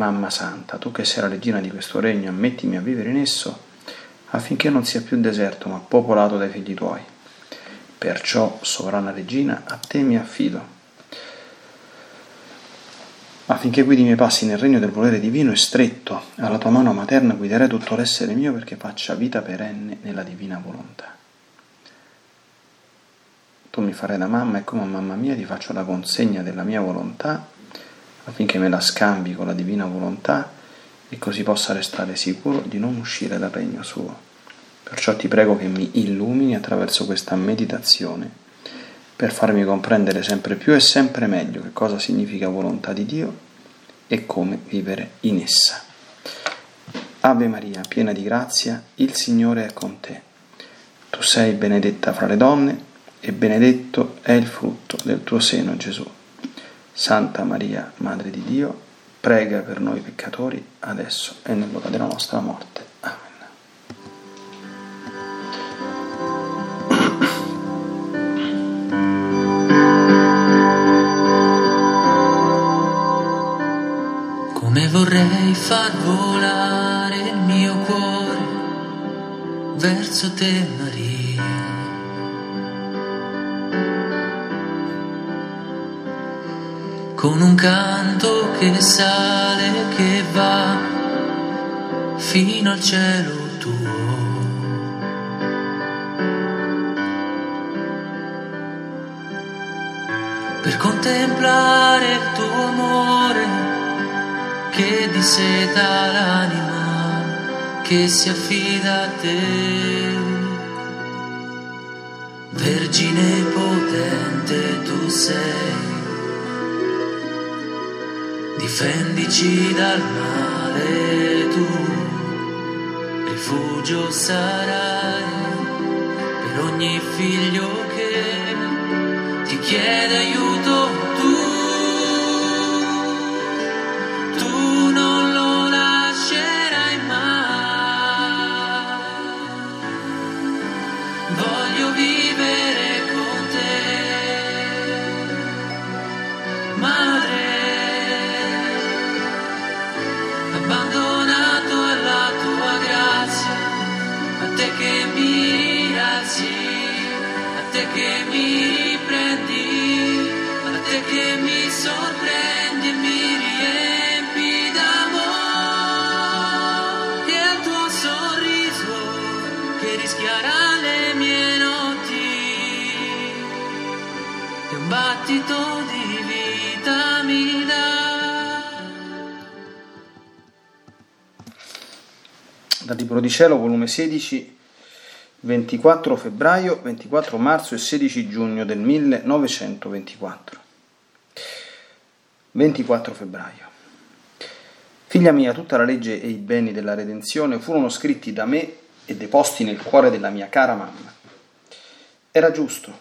Mamma Santa, tu che sei la regina di questo regno, ammettimi a vivere in esso, affinché non sia più deserto, ma popolato dai figli tuoi. Perciò, sovrana regina, a te mi affido, affinché guidi i miei passi nel regno del volere divino e stretto, alla tua mano materna guiderai tutto l'essere mio perché faccia vita perenne nella divina volontà. Tu mi farai da mamma e come mamma mia ti faccio la consegna della mia volontà affinché me la scambi con la divina volontà e così possa restare sicuro di non uscire dal regno suo. Perciò ti prego che mi illumini attraverso questa meditazione per farmi comprendere sempre più e sempre meglio che cosa significa volontà di Dio e come vivere in essa. Ave Maria, piena di grazia, il Signore è con te. Tu sei benedetta fra le donne e benedetto è il frutto del tuo seno, Gesù. Santa Maria, Madre di Dio, prega per noi peccatori, adesso e nell'ora della nostra morte. Amen. Come vorrei far volare il mio cuore verso te, Maria con un canto che sale, che va fino al cielo tuo. Per contemplare il tuo amore che disseta l'anima, che si affida a te. Vergine potente tu sei difendici dal male tu, rifugio sarai per ogni figlio che ti chiede aiuto Dal Libro di Cielo, volume 16, 24 febbraio, 24 marzo e 16 giugno del 1924. 24 febbraio. Figlia mia, tutta la legge e i beni della redenzione furono scritti da me e deposti nel cuore della mia cara mamma. Era giusto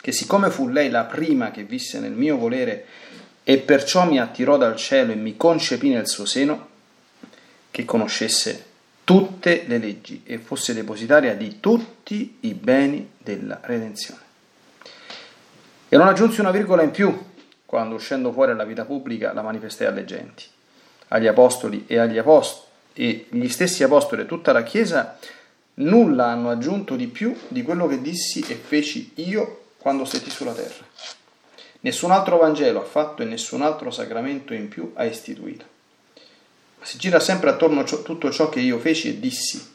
che siccome fu lei la prima che visse nel mio volere e perciò mi attirò dal cielo e mi concepì nel suo seno, che conoscesse tutte le leggi e fosse depositaria di tutti i beni della redenzione. E non aggiunsi una virgola in più quando uscendo fuori alla vita pubblica la manifestai alle genti, agli apostoli e agli apostoli e gli stessi apostoli e tutta la Chiesa nulla hanno aggiunto di più di quello che dissi e feci io quando stetti sulla terra. Nessun altro Vangelo ha fatto e nessun altro sacramento in più ha istituito. Si gira sempre attorno a tutto ciò che io feci e dissi.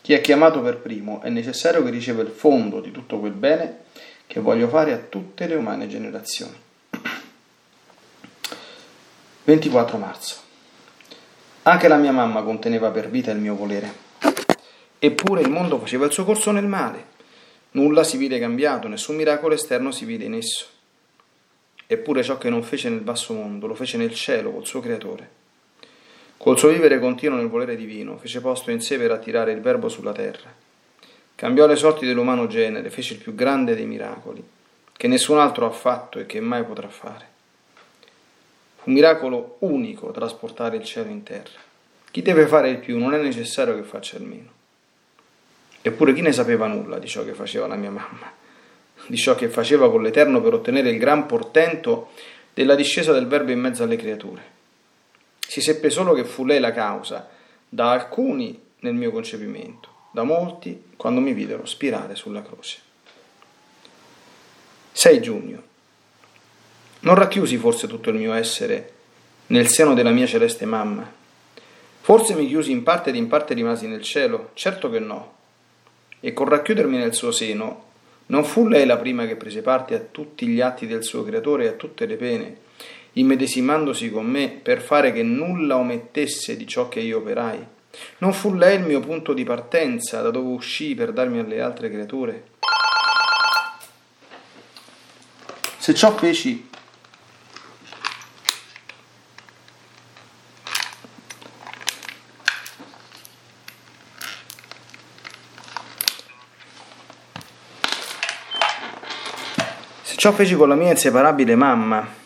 Chi è chiamato per primo è necessario che riceva il fondo di tutto quel bene che voglio fare a tutte le umane generazioni. 24 marzo. Anche la mia mamma conteneva per vita il mio volere. Eppure il mondo faceva il suo corso nel male Nulla si vide cambiato, nessun miracolo esterno si vide in esso. Eppure ciò che non fece nel basso mondo lo fece nel cielo col suo creatore. Col suo vivere continuo nel volere divino, fece posto in sé per attirare il Verbo sulla terra. Cambiò le sorti dell'umano genere, fece il più grande dei miracoli, che nessun altro ha fatto e che mai potrà fare. Fu un miracolo unico trasportare il cielo in terra. Chi deve fare il più non è necessario che faccia il meno. Eppure chi ne sapeva nulla di ciò che faceva la mia mamma, di ciò che faceva con l'Eterno per ottenere il gran portento della discesa del Verbo in mezzo alle creature. Si seppe solo che fu lei la causa, da alcuni nel mio concepimento, da molti quando mi videro spirare sulla croce. 6 giugno. Non racchiusi forse tutto il mio essere nel seno della mia celeste mamma? Forse mi chiusi in parte ed in parte rimasi nel cielo? Certo che no. E col racchiudermi nel suo seno, non fu lei la prima che prese parte a tutti gli atti del suo creatore e a tutte le pene, immedesimandosi con me per fare che nulla omettesse di ciò che io operai? Non fu lei il mio punto di partenza da dove uscii per darmi alle altre creature? Se ciò feci Se ciò feci con la mia inseparabile mamma,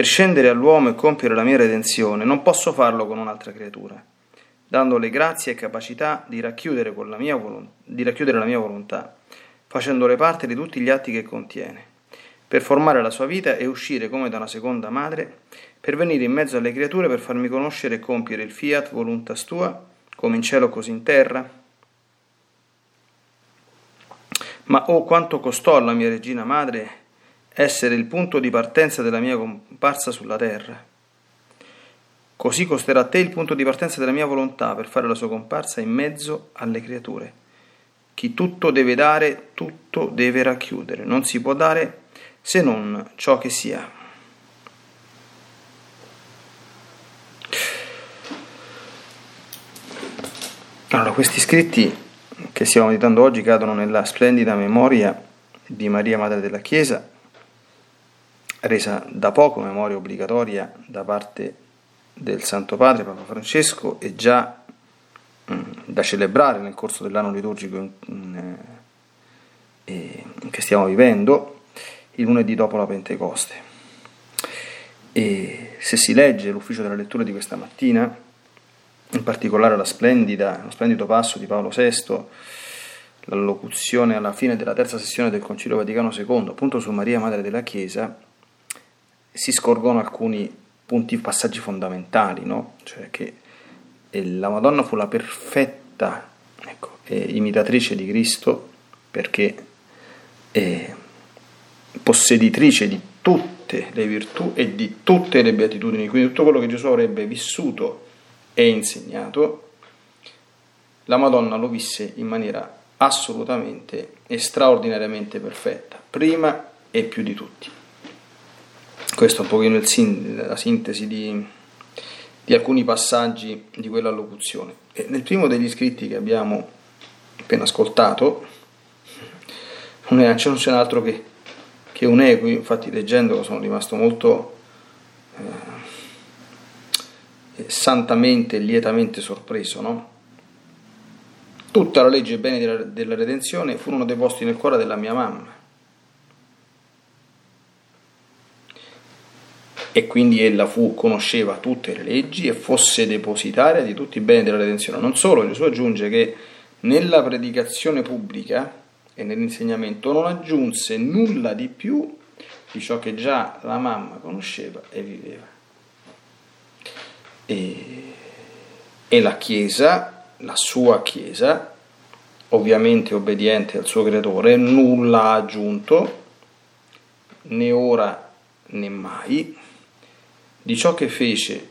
per scendere all'uomo e compiere la mia redenzione, non posso farlo con un'altra creatura, dandole grazie e capacità di racchiudere, la mia, volontà, di racchiudere la mia volontà, facendole parte di tutti gli atti che contiene, per formare la sua vita e uscire come da una seconda madre, per venire in mezzo alle creature per farmi conoscere e compiere il fiat voluntas tua, come in cielo così in terra. Ma oh quanto costò alla mia regina madre essere il punto di partenza della mia comparsa sulla terra. Così costerà a te il punto di partenza della mia volontà per fare la sua comparsa in mezzo alle creature. Chi tutto deve dare, tutto deve racchiudere. Non si può dare se non ciò che si ha. Allora, questi scritti che stiamo meditando oggi cadono nella splendida memoria di Maria Madre della Chiesa resa da poco memoria obbligatoria da parte del Santo Padre Papa Francesco e già mm, da celebrare nel corso dell'anno liturgico in, eh, che stiamo vivendo il lunedì dopo la Pentecoste. E se si legge l'ufficio della lettura di questa mattina, in particolare lo splendido passo di Paolo VI, la locuzione alla fine della terza sessione del Concilio Vaticano II, appunto su Maria Madre della Chiesa, si scorgono alcuni punti, passaggi fondamentali, no? cioè che la Madonna fu la perfetta ecco, eh, imitatrice di Cristo perché è posseditrice di tutte le virtù e di tutte le beatitudini, quindi tutto quello che Gesù avrebbe vissuto e insegnato, la Madonna lo visse in maniera assolutamente e straordinariamente perfetta, prima e più di tutti. Questa è un pochino sin- la sintesi di, di, alcuni passaggi di quella locuzione. E nel primo degli scritti che abbiamo appena ascoltato, non, non c'è altro che, che un eco, infatti leggendolo sono rimasto molto eh, santamente e lietamente sorpreso, no? Tutta la legge e i beni della, della redenzione furono deposti nel cuore della mia mamma e quindi ella fu, conosceva tutte le leggi e fosse depositaria di tutti i beni della redenzione. Non solo, Gesù aggiunge che nella predicazione pubblica e nell'insegnamento non aggiunse nulla di più di ciò che già la mamma conosceva e viveva. E, e la Chiesa, la sua Chiesa, ovviamente obbediente al suo creatore, nulla ha aggiunto, né ora né mai, di ciò che fece,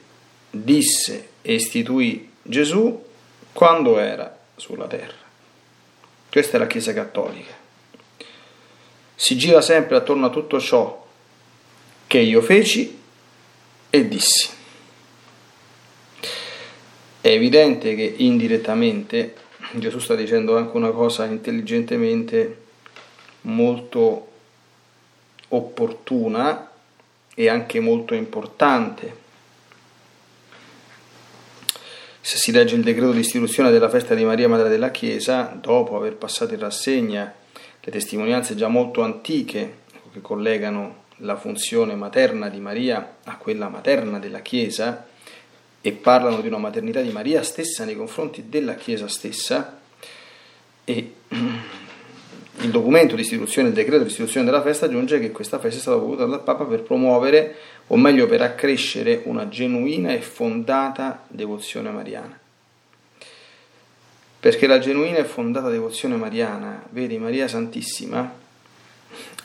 disse e istituì Gesù quando era sulla terra. Questa è la Chiesa Cattolica. Si gira sempre attorno a tutto ciò che io feci e dissi. È evidente che indirettamente Gesù sta dicendo anche una cosa intelligentemente molto opportuna e anche molto importante. se si legge il decreto di istituzione della festa di Maria Madre della Chiesa, dopo aver passato in rassegna le testimonianze già molto antiche che collegano la funzione materna di Maria a quella materna della Chiesa e parlano di una maternità di Maria stessa nei confronti della Chiesa stessa e il documento di istituzione, il decreto di istituzione della festa aggiunge che questa festa è stata voluta dal Papa per promuovere, o meglio per accrescere, una genuina e fondata devozione mariana. Perché la genuina e fondata devozione mariana, vedi Maria Santissima,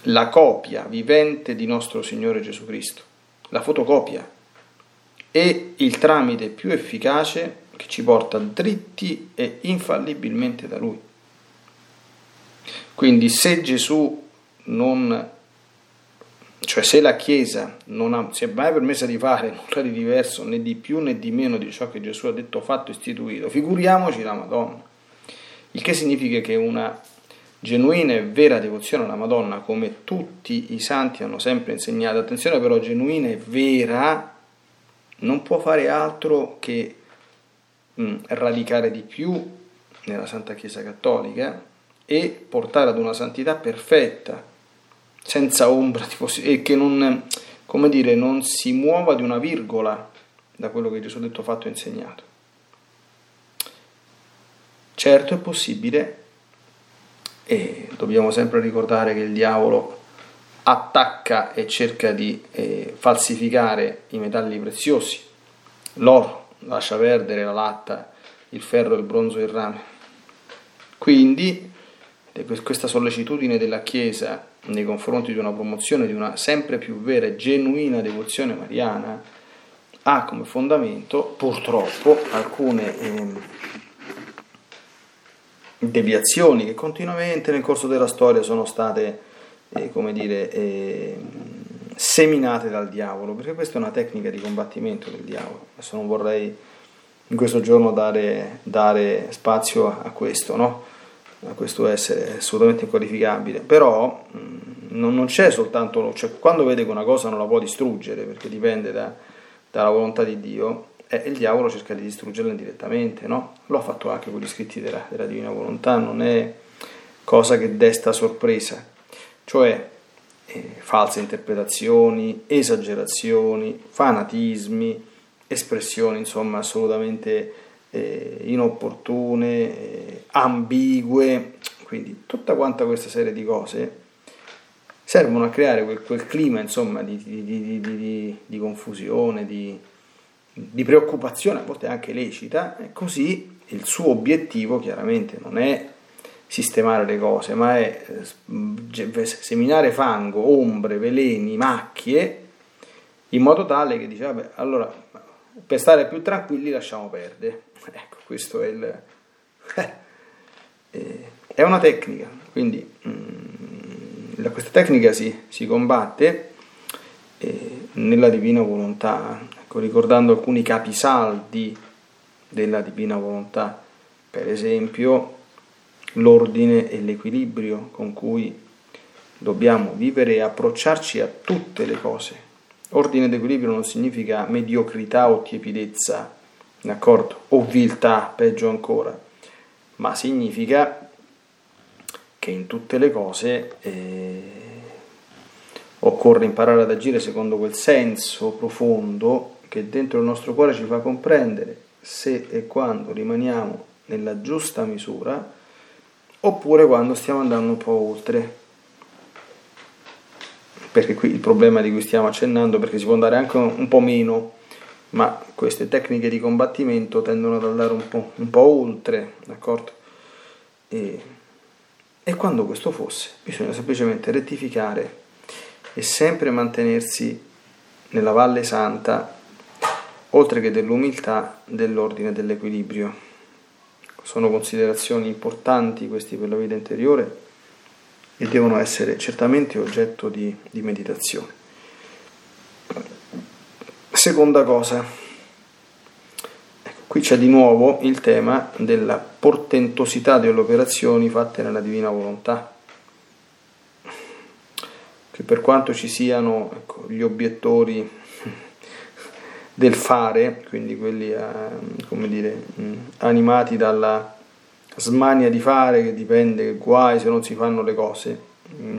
la copia vivente di nostro Signore Gesù Cristo, la fotocopia, e il tramite più efficace che ci porta dritti e infallibilmente da Lui. Quindi se Gesù non, cioè se la Chiesa non ha, si è mai permessa di fare nulla di diverso né di più né di meno di ciò che Gesù ha detto, fatto, istituito, figuriamoci la Madonna. Il che significa che una genuina e vera devozione alla Madonna, come tutti i santi hanno sempre insegnato, attenzione però, genuina e vera non può fare altro che mh, radicare di più nella Santa Chiesa Cattolica e portare ad una santità perfetta, senza ombra e che non, come dire, non si muova di una virgola da quello che Gesù ha detto, fatto e insegnato. Certo è possibile e dobbiamo sempre ricordare che il diavolo attacca e cerca di eh, falsificare i metalli preziosi, l'oro, lascia perdere la latta, il ferro, il bronzo e il rame. Quindi questa sollecitudine della Chiesa nei confronti di una promozione di una sempre più vera e genuina devozione mariana ha come fondamento purtroppo alcune eh, deviazioni che continuamente nel corso della storia sono state eh, come dire, eh, seminate dal diavolo, perché questa è una tecnica di combattimento del diavolo. Adesso non vorrei in questo giorno dare, dare spazio a, a questo, no? Questo essere assolutamente inqualificabile, però mh, non, non, c'è soltanto, cioè, quando vede che una cosa non la può distruggere, perché dipende da, dalla volontà di Dio, eh, il diavolo cerca di distruggerla indirettamente, no? Lo ha fatto anche con gli scritti della, della Divina Volontà, non è cosa che desta sorpresa, cioè eh, false interpretazioni, esagerazioni, fanatismi, espressioni insomma assolutamente eh, inopportune, eh, ambigue, quindi tutta quanta questa serie di cose servono a creare quel, quel clima insomma di, di, di, di confusione, di, preoccupazione, a volte anche lecita, e così il suo obiettivo chiaramente non è sistemare le cose, ma è eh, seminare fango, ombre, veleni, macchie, in modo tale che dice, vabbè, allora per stare più tranquilli lasciamo perdere. Ecco, questo è il... Eh, è una tecnica, quindi mh, mm, questa tecnica si, si combatte eh, nella divina volontà, ecco, ricordando alcuni capisaldi della divina volontà, per esempio l'ordine e l'equilibrio con cui dobbiamo vivere e approcciarci a tutte le cose. Ordine ed equilibrio non significa mediocrità o tiepidezza, d'accordo? O viltà, peggio ancora, ma significa che in tutte le cose eh, occorre imparare ad agire secondo quel senso profondo che dentro il nostro cuore ci fa comprendere se e quando rimaniamo nella giusta misura oppure quando stiamo andando un po' oltre. Perché qui il problema di cui stiamo accennando, perché si può andare anche un po' meno, ma queste tecniche di combattimento tendono ad andare un po', un po oltre, d'accordo? E, e quando questo fosse, bisogna semplicemente rettificare e sempre mantenersi nella Valle Santa, oltre che dell'umiltà, dell'ordine dell'equilibrio. Sono considerazioni importanti questi per la vita interiore e devono essere certamente oggetto di, di meditazione. Seconda cosa, ecco, qui c'è di nuovo il tema della portentosità delle operazioni fatte nella divina volontà, che per quanto ci siano ecco, gli obiettori del fare, quindi quelli eh, dire, animati dalla smania di fare che dipende, guai se non si fanno le cose,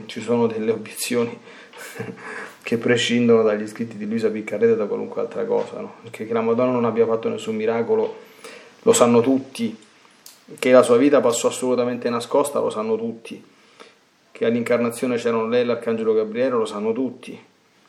ci sono delle obiezioni che prescindono dagli scritti di Luisa Piccarreta da qualunque altra cosa, no? che la Madonna non abbia fatto nessun miracolo lo sanno tutti, che la sua vita passò assolutamente nascosta lo sanno tutti, che all'incarnazione c'erano lei e l'arcangelo Gabriele lo sanno tutti,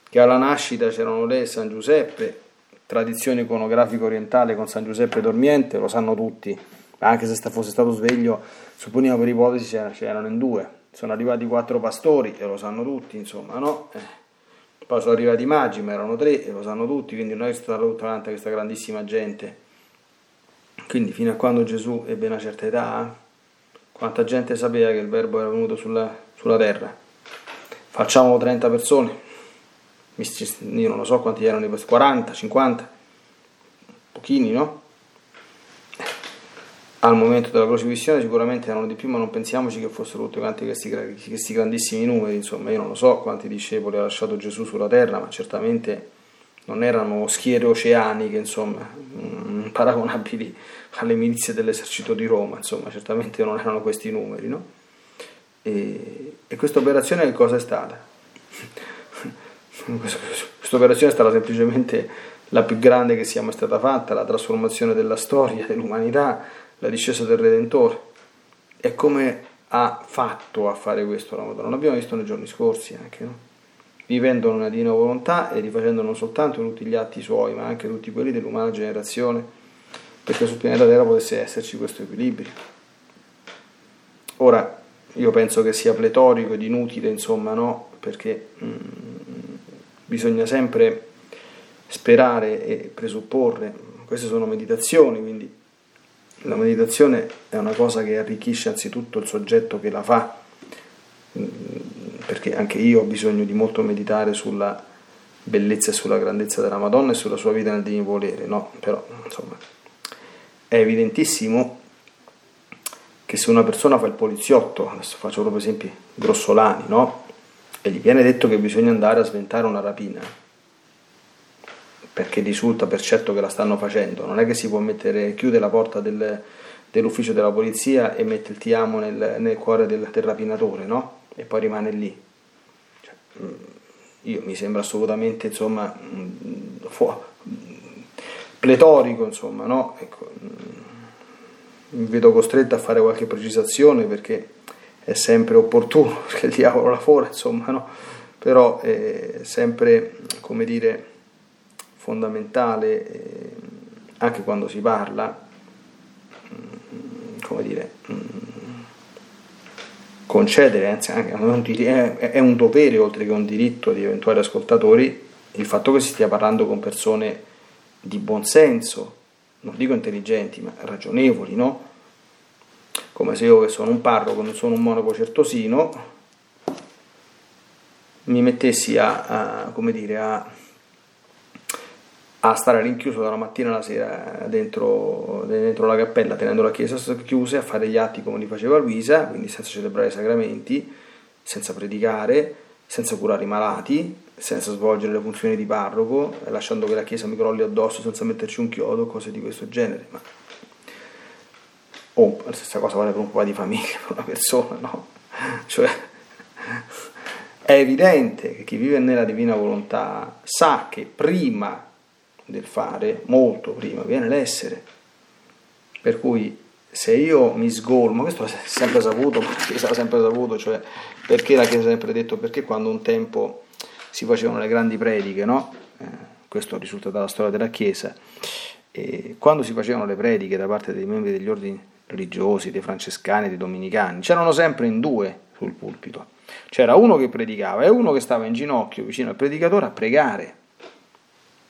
che alla nascita c'erano lei e San Giuseppe, tradizione iconografica orientale con San Giuseppe dormiente, lo sanno tutti, anche se fosse stato sveglio, supponiamo per ipotesi c'erano in due, sono arrivati quattro pastori e lo sanno tutti, insomma, no? Eh. Poi sono arrivati i magi, ma erano tre e lo sanno tutti, quindi non è stata tutta quanta questa grandissima gente. Quindi fino a quando Gesù ebbe una certa età, quanta gente sapeva che il verbo era venuto sulla, sulla terra? Facciamo 30 persone, io non lo so quanti erano, 40, 50, pochini, no? Al momento della crocifissione sicuramente erano di più, ma non pensiamoci che fossero tutti quanti questi, questi grandissimi numeri, insomma io non lo so quanti discepoli ha lasciato Gesù sulla terra, ma certamente non erano schiere oceaniche, insomma, mm, paragonabili alle milizie dell'esercito di Roma, insomma, certamente non erano questi numeri, no? E, e questa operazione che cosa è stata? Questa operazione è stata semplicemente la più grande che sia mai stata fatta, la trasformazione della storia, dell'umanità, la discesa del Redentore. E come ha fatto a fare questo la Madonna? L'abbiamo visto nei giorni scorsi anche, no? Vivendo una divina volontà e rifacendo non soltanto tutti gli atti suoi, ma anche tutti quelli dell'umana generazione, perché sul pianeta Terra potesse esserci questo equilibrio. Ora, io penso che sia pletorico ed inutile, insomma, no? Perché mm, bisogna sempre sperare e presupporre, queste sono meditazioni, quindi la meditazione è una cosa che arricchisce anzitutto il soggetto che la fa, perché anche io ho bisogno di molto meditare sulla bellezza e sulla grandezza della Madonna e sulla sua vita nel divino volere, no? Però, insomma, è evidentissimo che se una persona fa il poliziotto, adesso faccio proprio esempi grossolani, no? e gli viene detto che bisogna andare a sventare una rapina, perché risulta per certo che la stanno facendo, non è che si può mettere, chiude la porta del, dell'ufficio della polizia e mette il ti amo nel, nel cuore del, del, rapinatore, no? E poi rimane lì. Cioè, mm, io mi sembra assolutamente, insomma, mm, fu- pletorico, insomma, no? Ecco, mm, mi vedo costretto a fare qualche precisazione perché è sempre opportuno, perché il diavolo lavora, insomma, no? però è sempre, come dire, fondamentale, eh, anche quando si parla, mm, come dire, mm, concedere, anzi è un dovere oltre che un diritto di eventuali ascoltatori, il fatto che si stia parlando con persone di buon senso, non dico intelligenti, ma ragionevoli, no? come se io che sono un parroco, non sono un monaco certosino, mi mettessi a, a, come dire, a, a, stare rinchiuso dalla mattina alla sera dentro, dentro, la cappella, tenendo la chiesa chiusa, a fare gli atti come li faceva Luisa, quindi senza celebrare i sacramenti, senza predicare, senza curare i malati, senza svolgere le funzioni di parroco, lasciando che la chiesa mi crolli addosso senza metterci un chiodo, cose di questo genere. Ma o la stessa cosa vale per un po' di famiglia, per una persona, no? Cioè, è evidente che chi vive nella divina volontà sa che prima del fare, molto prima, viene l'essere. Per cui se io mi sgolmo, questo è sempre saputo, perché sarà sempre saputo, cioè perché la Chiesa ha sempre detto, perché quando un tempo si facevano le grandi prediche, no? Eh, questo risulta dalla storia della Chiesa, e quando si facevano le prediche da parte dei membri degli ordini religiosi, dei francescani, dei dominicani, c'erano sempre in due sul pulpito. C'era uno che predicava e uno che stava in ginocchio vicino al predicatore a pregare.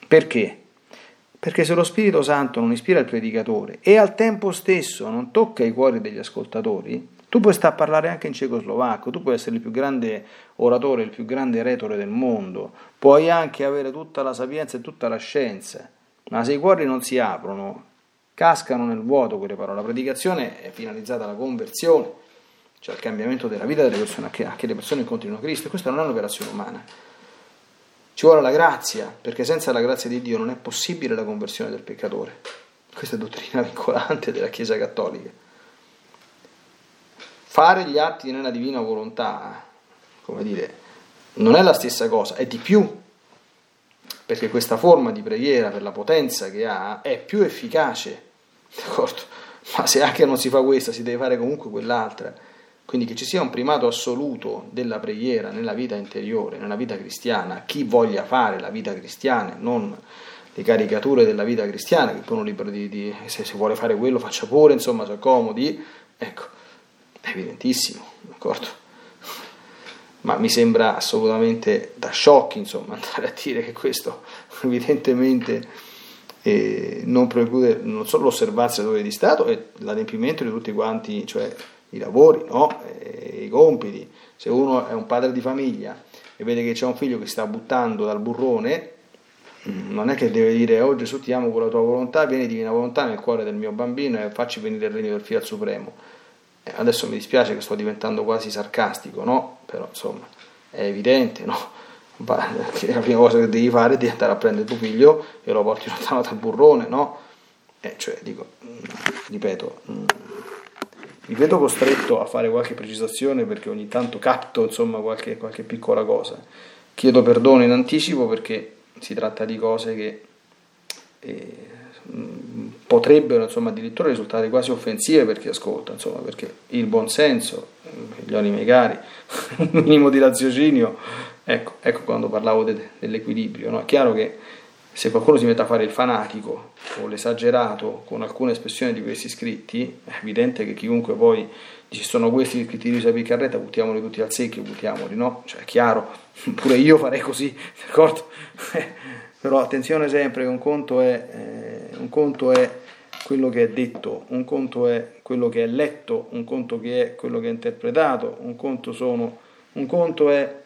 Perché? Perché se lo Spirito Santo non ispira il predicatore e al tempo stesso non tocca i cuori degli ascoltatori, tu puoi stare a parlare anche in cecoslovacco, tu puoi essere il più grande oratore, il più grande retore del mondo, puoi anche avere tutta la sapienza e tutta la scienza, ma se i cuori non si aprono, cascano nel vuoto quelle parole. La predicazione è finalizzata alla conversione, cioè al cambiamento della vita delle persone, a che le persone incontrino Cristo. Questa non è un'operazione umana. Ci vuole la grazia, perché senza la grazia di Dio non è possibile la conversione del peccatore. Questa è dottrina vincolante della Chiesa Cattolica. Fare gli atti nella divina volontà, come dire, non è la stessa cosa, è di più, perché questa forma di preghiera, per la potenza che ha, è più efficace, d'accordo? Ma se anche non si fa questa, si deve fare comunque quell'altra. Quindi che ci sia un primato assoluto della preghiera nella vita interiore, nella vita cristiana, chi voglia fare la vita cristiana, non le caricature della vita cristiana, che poi uno libero di, di se si vuole fare quello faccia pure, insomma, sono comodi, ecco, è evidentissimo, d'accordo? Ma mi sembra assolutamente da shock, insomma, andare a dire che questo evidentemente eh, non preclude non solo l'osservanza del dovere di Stato e l'adempimento di tutti quanti, cioè i lavori, no? e, i compiti. Se uno è un padre di famiglia e vede che c'è un figlio che sta buttando dal burrone, mm, non è che deve dire oh Gesù ti amo con la tua volontà, vieni divina volontà nel cuore del mio bambino e facci venire il regno del Fiat Supremo. Eh, adesso mi dispiace che sto diventando quasi sarcastico, no? Però insomma è evidente, no? Che la prima cosa che devi fare è di andare a prendere tuo figlio e lo porti lontano dal burrone, no? Eh, cioè, dico, mm, ripeto, mm, mi vedo costretto a fare qualche precisazione perché ogni tanto capto insomma, qualche, qualche piccola cosa. Chiedo perdono in anticipo perché si tratta di cose che eh, potrebbero insomma, addirittura risultare quasi offensive per chi ascolta, insomma, perché il buonsenso, gli miei cari, un minimo di raziocinio, ecco, ecco quando parlavo de, dell'equilibrio. No? È chiaro che se qualcuno si mette a fare il fanatico o l'esagerato con alcune espressioni di questi scritti, è evidente che chiunque poi dice sono questi scritti di Luisa Piccarretta, buttiamoli tutti al secchio, buttiamoli, no? Cioè è chiaro, pure io farei così, d'accordo? Però attenzione sempre che un conto, è, eh, un conto è quello che è detto, un conto è quello che è letto, un conto che è quello che è interpretato, un conto, sono, un conto è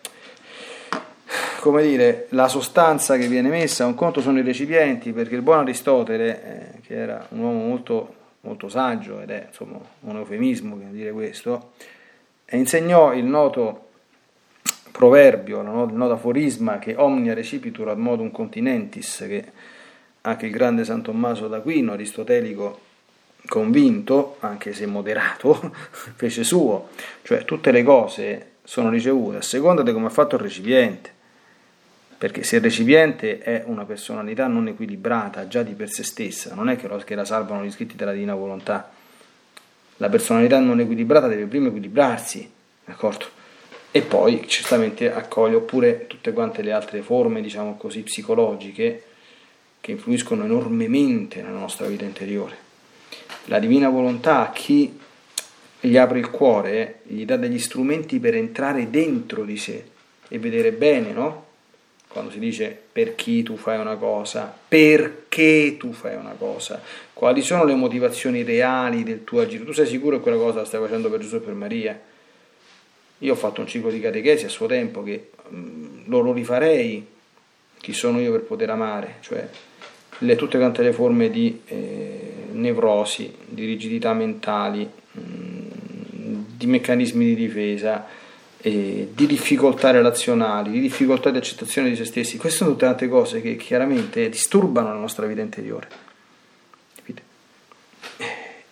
come dire, la sostanza che viene messa, un conto sono i recipienti, perché il buon Aristotele, eh, che era un uomo molto, molto saggio, ed è insomma un eufemismo dire questo, insegnò il noto proverbio, il noto aforisma che omnia recipitur ad modum continentis, che anche il grande San Tommaso d'Aquino, aristotelico convinto, anche se moderato, fece suo, cioè tutte le cose sono ricevute a seconda di come ha fatto il recipiente perché se il recipiente è una personalità non equilibrata già di per sé stessa, non è che, la salvano gli scritti della Divina Volontà, la personalità non equilibrata deve prima equilibrarsi, d'accordo? E poi certamente accoglie oppure tutte quante le altre forme, diciamo così, psicologiche che influiscono enormemente nella nostra vita interiore. La Divina Volontà a chi gli apre il cuore, gli dà degli strumenti per entrare dentro di sé e vedere bene, no? Quando si dice per chi tu fai una cosa, perché tu fai una cosa, quali sono le motivazioni reali del tuo agire. Tu sei sicuro che quella cosa la stai facendo per Gesù e per Maria? Io ho fatto un ciclo di catechesi a suo tempo che mh, lo rifarei, chi sono io per poter amare, cioè le, tutte quante le forme di eh, nevrosi, di rigidità mentali, mh, di meccanismi di difesa, eh, di difficoltà relazionali, di difficoltà di accettazione di se stessi. Queste sono tutte tante cose che chiaramente disturbano la nostra vita interiore.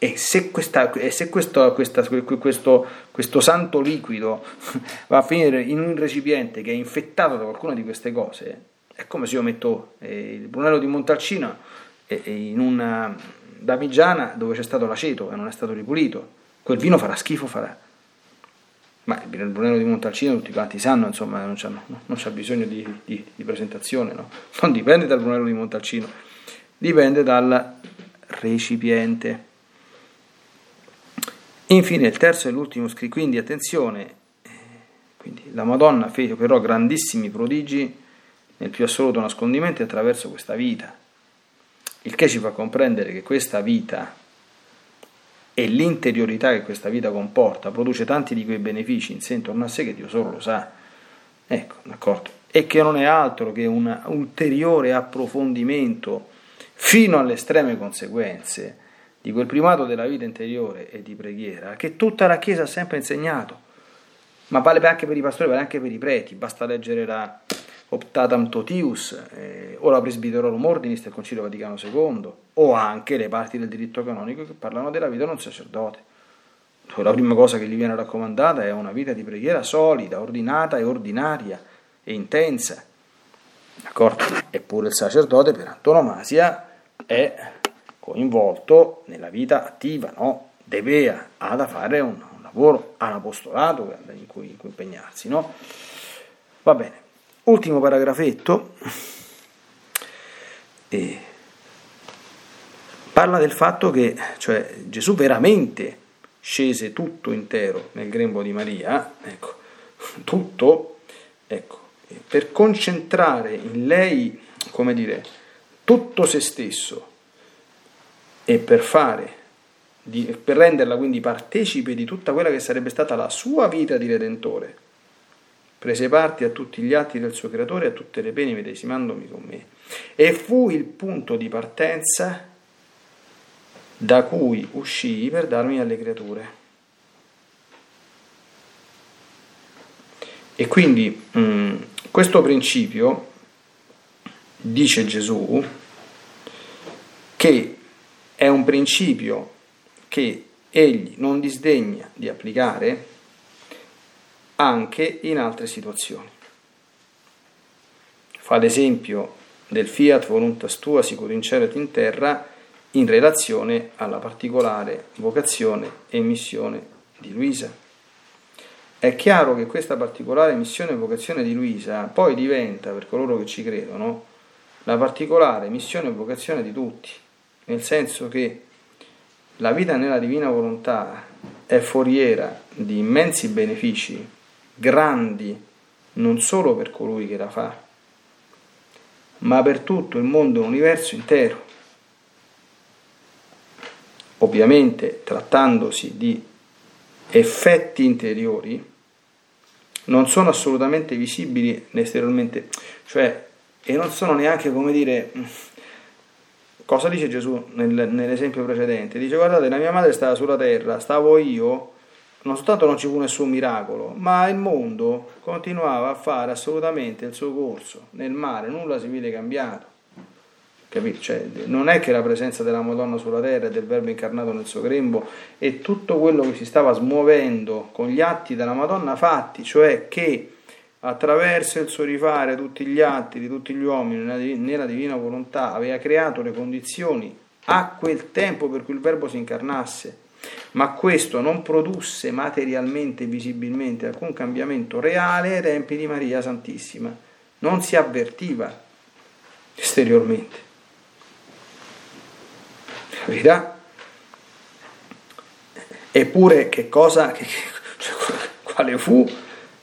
E se, questa, se questo, questa, questo, questo santo liquido va a finire in un recipiente che è infettato da qualcuna di queste cose, è come se io metto eh, il Brunello di Montalcino eh, in una damigiana dove c'è stato l'aceto e non è stato ripulito. Quel vino farà schifo, farà ma il Brunello di Montalcino tutti quanti sanno, insomma, non, non c'è bisogno di, di, di presentazione, no? non dipende dal Brunello di Montalcino, dipende dal recipiente. Infine il terzo e l'ultimo scritto, quindi attenzione, eh, quindi la Madonna fece però grandissimi prodigi nel più assoluto nascondimento attraverso questa vita, il che ci fa comprendere che questa vita e l'interiorità che questa vita comporta produce tanti di quei benefici in sé intorno a sé che Dio solo lo sa. Ecco, d'accordo? E che non è altro che un ulteriore approfondimento fino alle estreme conseguenze di quel primato della vita interiore e di preghiera che tutta la Chiesa ha sempre insegnato. Ma vale anche per i pastori, vale anche per i preti, basta leggere la, optatam totius, eh, o la presbiterorum ordinis del Concilio Vaticano II, o anche le parti del diritto canonico che parlano della vita di un sacerdote. La prima cosa che gli viene raccomandata è una vita di preghiera solida, ordinata e ordinaria e intensa. D'accordo? Eppure il sacerdote per antonomasia è coinvolto nella vita attiva, no? Deve, ha da fare un, un lavoro, ha un apostolato in cui, in cui impegnarsi, no? Va bene. Ultimo paragrafetto. E parla del fatto che cioè, Gesù veramente scese tutto intero nel grembo di Maria, ecco, tutto, ecco, per concentrare in lei, come dire, tutto se stesso e per fare, di, per renderla quindi partecipe di tutta quella che sarebbe stata la sua vita di redentore. Prese parte a tutti gli atti del suo creatore e a tutte le pene medesimandomi con me. E fu il punto di partenza da cui uscii per darmi alle creature. E quindi mh, mm, questo principio, dice Gesù, che è un principio che egli non disdegna di applicare anche in altre situazioni. Fa l'esempio del fiat voluntas tua sicur in cielo e in terra in relazione alla particolare vocazione e missione di Luisa. È chiaro che questa particolare missione e vocazione di Luisa poi diventa, per coloro che ci credono, la particolare missione e vocazione di tutti, nel senso che la vita nella divina volontà è foriera di immensi benefici, grandi non solo per colui che la fa, ma per tutto il mondo l'universo intero ovviamente trattandosi di effetti interiori, non sono assolutamente visibili esteriormente, cioè, e non sono neanche, come dire, cosa dice Gesù nel, nell'esempio precedente? Dice, guardate, la mia madre stava sulla terra, stavo io, non soltanto non ci fu nessun miracolo, ma il mondo continuava a fare assolutamente il suo corso nel mare, nulla si vede cambiato. Capito? Cioè, non è che la presenza della Madonna sulla terra e del Verbo incarnato nel suo grembo e tutto quello che si stava smuovendo con gli atti della Madonna fatti, cioè che attraverso il suo rifare tutti gli atti di tutti gli uomini nella divina volontà aveva creato le condizioni a quel tempo per cui il Verbo si incarnasse, ma questo non produsse materialmente e visibilmente alcun cambiamento reale ai tempi di Maria Santissima, non si avvertiva esteriormente capirà? Eppure che cosa, che, cioè, quale fu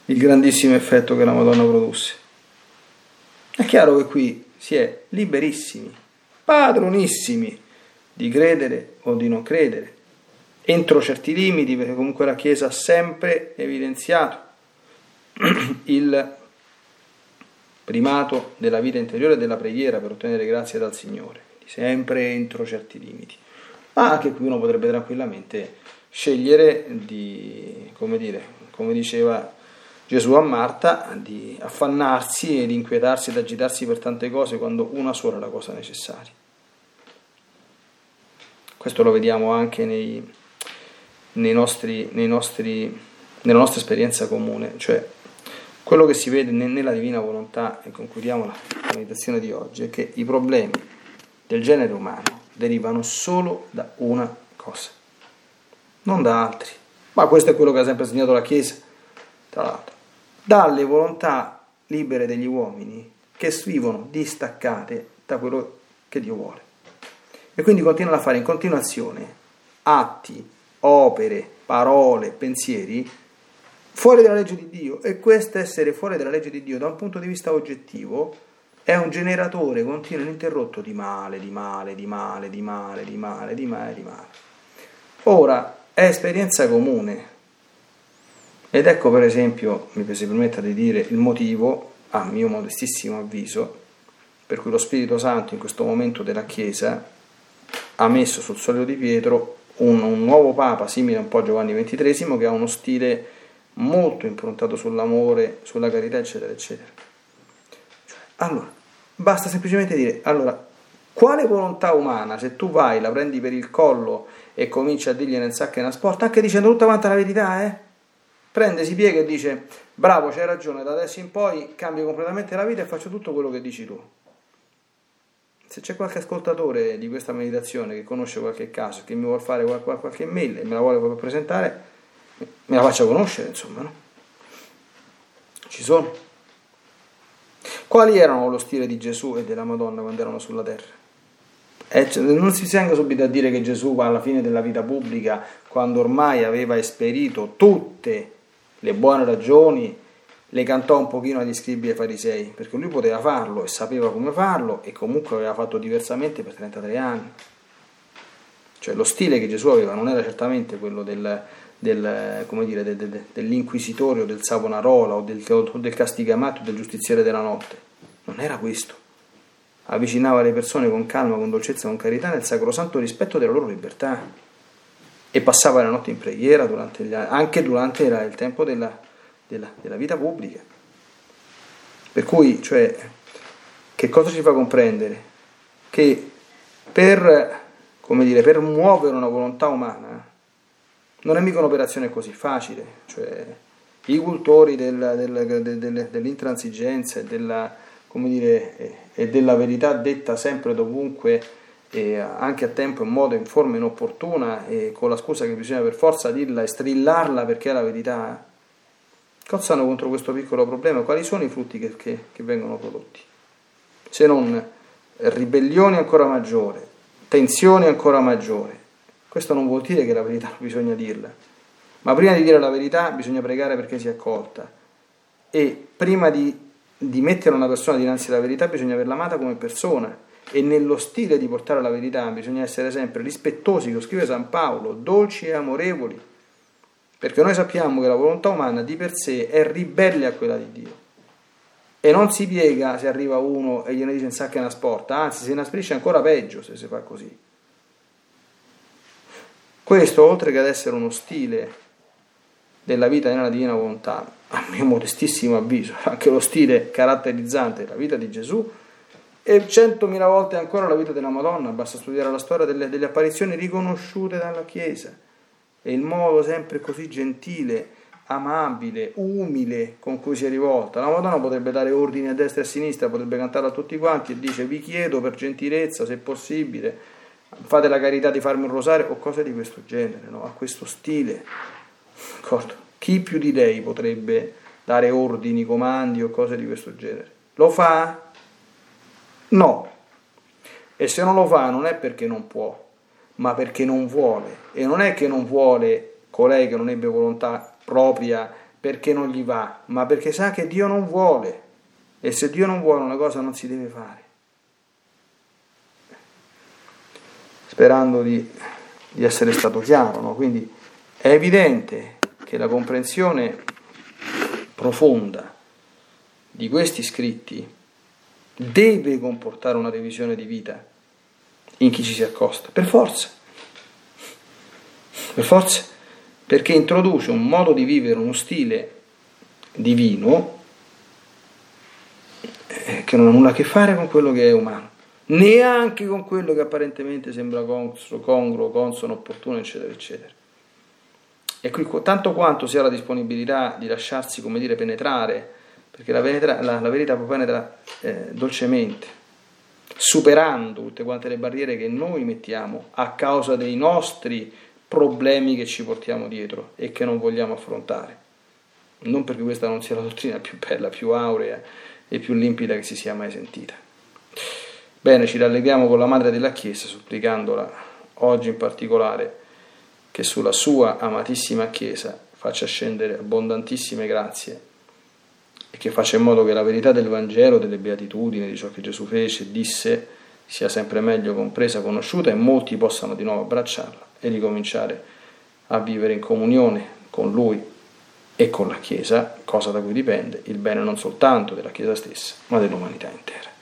il grandissimo effetto che la Madonna produsse? È chiaro che qui si è liberissimi, padronissimi di credere o di non credere, entro certi limiti, perché comunque la Chiesa ha sempre evidenziato il primato della vita interiore e della preghiera per ottenere grazie dal Signore sempre entro certi limiti. Ma anche qui uno potrebbe tranquillamente scegliere di, come dire, come diceva Gesù a Marta, di affannarsi e di inquietarsi ed agitarsi per tante cose quando una sola è la cosa necessaria. Questo lo vediamo anche nei, nei nostri, nei nostri, nella nostra esperienza comune, cioè quello che si vede nella divina volontà, e concludiamo la meditazione di oggi, è che i problemi del genere umano derivano solo da una cosa, non da altri. Ma questo è quello che ha sempre insegnato la Chiesa, tra l'altro, dalle volontà libere degli uomini che vivono distaccate da quello che Dio vuole. E quindi continuano a fare in continuazione atti, opere, parole, pensieri fuori dalla legge di Dio. E questo essere fuori dalla legge di Dio da un punto di vista oggettivo è un generatore continuo e ininterrotto di male, di male, di male, di male, di male, di male, di male. Ora, è esperienza comune. Ed ecco per esempio, mi si permetta di dire, il motivo, a mio modestissimo avviso, per cui lo Spirito Santo in questo momento della Chiesa ha messo sul solio di Pietro un, un nuovo Papa, simile un po' a Giovanni XXIII, che ha uno stile molto improntato sull'amore, sulla carità, eccetera, eccetera Allora, basta semplicemente dire, allora, quale volontà umana, se tu vai, la prendi per il collo e cominci a dirgli nel sacco e nella sport, anche dicendo tutta quanta la verità, eh? Prende, si piega e dice, bravo, c'hai ragione, da adesso in poi cambio completamente la vita e faccio tutto quello che dici tu. Se c'è qualche ascoltatore di questa meditazione che conosce qualche caso, che mi vuole fare qualche, qualche mail e me la vuole presentare, me la faccia conoscere, insomma, no? Ci sono. Quali erano lo stile di Gesù e della Madonna quando erano sulla terra? Eh, cioè, non si venga subito a dire che Gesù alla fine della vita pubblica, quando ormai aveva esperito tutte le buone ragioni, le cantò un pochino agli scribi e farisei, perché lui poteva farlo e sapeva come farlo e comunque aveva fatto diversamente per 33 anni. Cioè lo stile che Gesù aveva non era certamente quello del, del, dire, de, de, dell'inquisitorio, del Savonarola o del, o del castigamato, del giustiziere della notte. Non era questo avvicinava le persone con calma, con dolcezza, con carità, nel sacrosanto rispetto della loro libertà e passava la notte in preghiera durante gli, anche durante il tempo della, della, della, vita pubblica. Per cui, cioè, che cosa ci fa comprendere? Che per, come dire, per muovere una volontà umana non è mica un'operazione così facile, cioè i cultori del, del, del, dell'intransigenza e della dire, e della verità detta sempre dovunque, e anche a tempo, in modo, in forma inopportuna, e con la scusa che bisogna per forza dirla e strillarla perché è la verità. Cozzano contro questo piccolo problema? Quali sono i frutti che, che, che vengono prodotti? Se non ribellioni ancora maggiori, tensioni ancora maggiori. Questo non vuol dire che la verità non bisogna dirla, ma prima di dire la verità bisogna pregare perché sia accolta e prima di di mettere una persona dinanzi alla verità bisogna averla amata come persona e nello stile di portare la verità bisogna essere sempre rispettosi, lo scrive San Paolo, dolci e amorevoli, perché noi sappiamo che la volontà umana di per sé è ribelle a quella di Dio. E non si piega se arriva uno e gliene dice in sacca una sporta, anzi si inasprisce ancora peggio se si fa così. Questo, oltre che ad essere uno stile della vita nella divina volontà, a mio modestissimo avviso, anche lo stile caratterizzante della vita di Gesù e centomila volte ancora la vita della Madonna, basta studiare la storia delle, delle apparizioni riconosciute dalla Chiesa e il modo sempre così gentile, amabile, umile con cui si è rivolta. La Madonna potrebbe dare ordini a destra e a sinistra, potrebbe cantare a tutti quanti e dice vi chiedo per gentilezza, se possibile, fate la carità di farmi un rosario o cose di questo genere, no? a questo stile D'accordo? Chi più di lei potrebbe dare ordini, comandi o cose di questo genere? Lo fa? No. E se non lo fa non è perché non può, ma perché non vuole. E non è che non vuole colei che non ebbe volontà propria perché non gli va, ma perché sa che Dio non vuole. E se Dio non vuole una cosa non si deve fare. Sperando di, di essere stato chiaro, no? Quindi è evidente che la comprensione profonda di questi scritti deve comportare una revisione di vita in chi ci si accosta, per forza, per forza, perché introduce un modo di vivere, uno stile divino eh, che non ha nulla a che fare con quello che è umano, neanche con quello che apparentemente sembra congruo, consono, opportuno, eccetera, eccetera. E qui, tanto quanto si ha la disponibilità di lasciarsi, come dire, penetrare, perché la, penetra, la, la verità può penetrare eh, dolcemente, superando tutte quante le barriere che noi mettiamo a causa dei nostri problemi che ci portiamo dietro e che non vogliamo affrontare. Non perché questa non sia la dottrina più bella, più aurea e più limpida che si sia mai sentita. Bene, ci rallegriamo con la Madre della Chiesa, supplicandola oggi in particolare che sulla sua amatissima Chiesa faccia scendere abbondantissime grazie che faccia in modo che la verità del Vangelo, delle beatitudini, di ciò che Gesù fece e disse, sia sempre meglio compresa, conosciuta e molti possano di nuovo abbracciarla e ricominciare a vivere in comunione con Lui e con la Chiesa, cosa da cui dipende il bene non soltanto della Chiesa stessa, ma dell'umanità intera.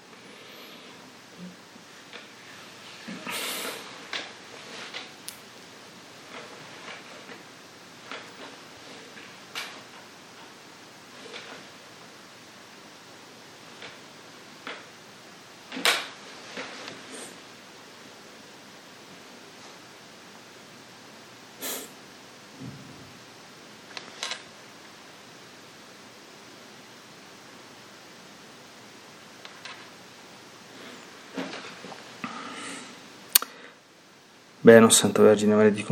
Bene, Santa Vergine Maria, ti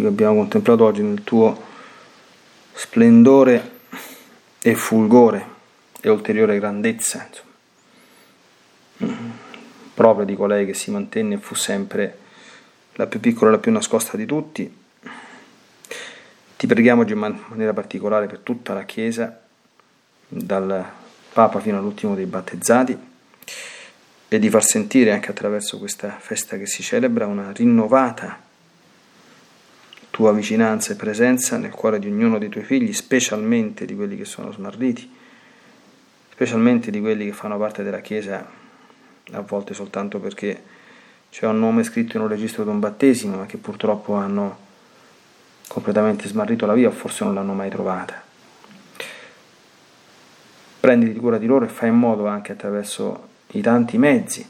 che abbiamo contemplato oggi nel tuo splendore e fulgore e ulteriore grandezza, insomma. Mm. proprio di colei che si mantenne e fu sempre la più piccola e la più nascosta di tutti. Ti preghiamo oggi in maniera particolare per tutta la Chiesa, dal Papa fino all'ultimo dei battezzati e di far sentire anche attraverso questa festa che si celebra una rinnovata tua vicinanza e presenza nel cuore di ognuno dei tuoi figli, specialmente di quelli che sono smarriti, specialmente di quelli che fanno parte della Chiesa, a volte soltanto perché c'è un nome scritto in un registro di un battesimo, ma che purtroppo hanno completamente smarrito la via o forse non l'hanno mai trovata. Prenditi cura di loro e fai in modo anche attraverso i tanti mezzi.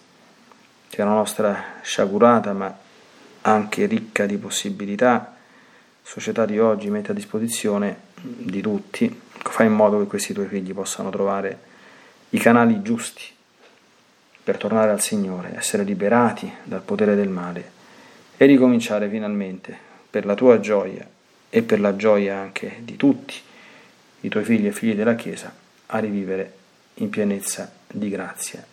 Che la nostra sciagurata ma anche ricca di possibilità. Società di oggi mette a disposizione di tutti, fai in modo che questi tuoi figli possano trovare i canali giusti per tornare al Signore, essere liberati dal potere del male e ricominciare finalmente per la tua gioia e per la gioia anche di tutti i tuoi figli e figli della Chiesa a rivivere in pienezza di grazia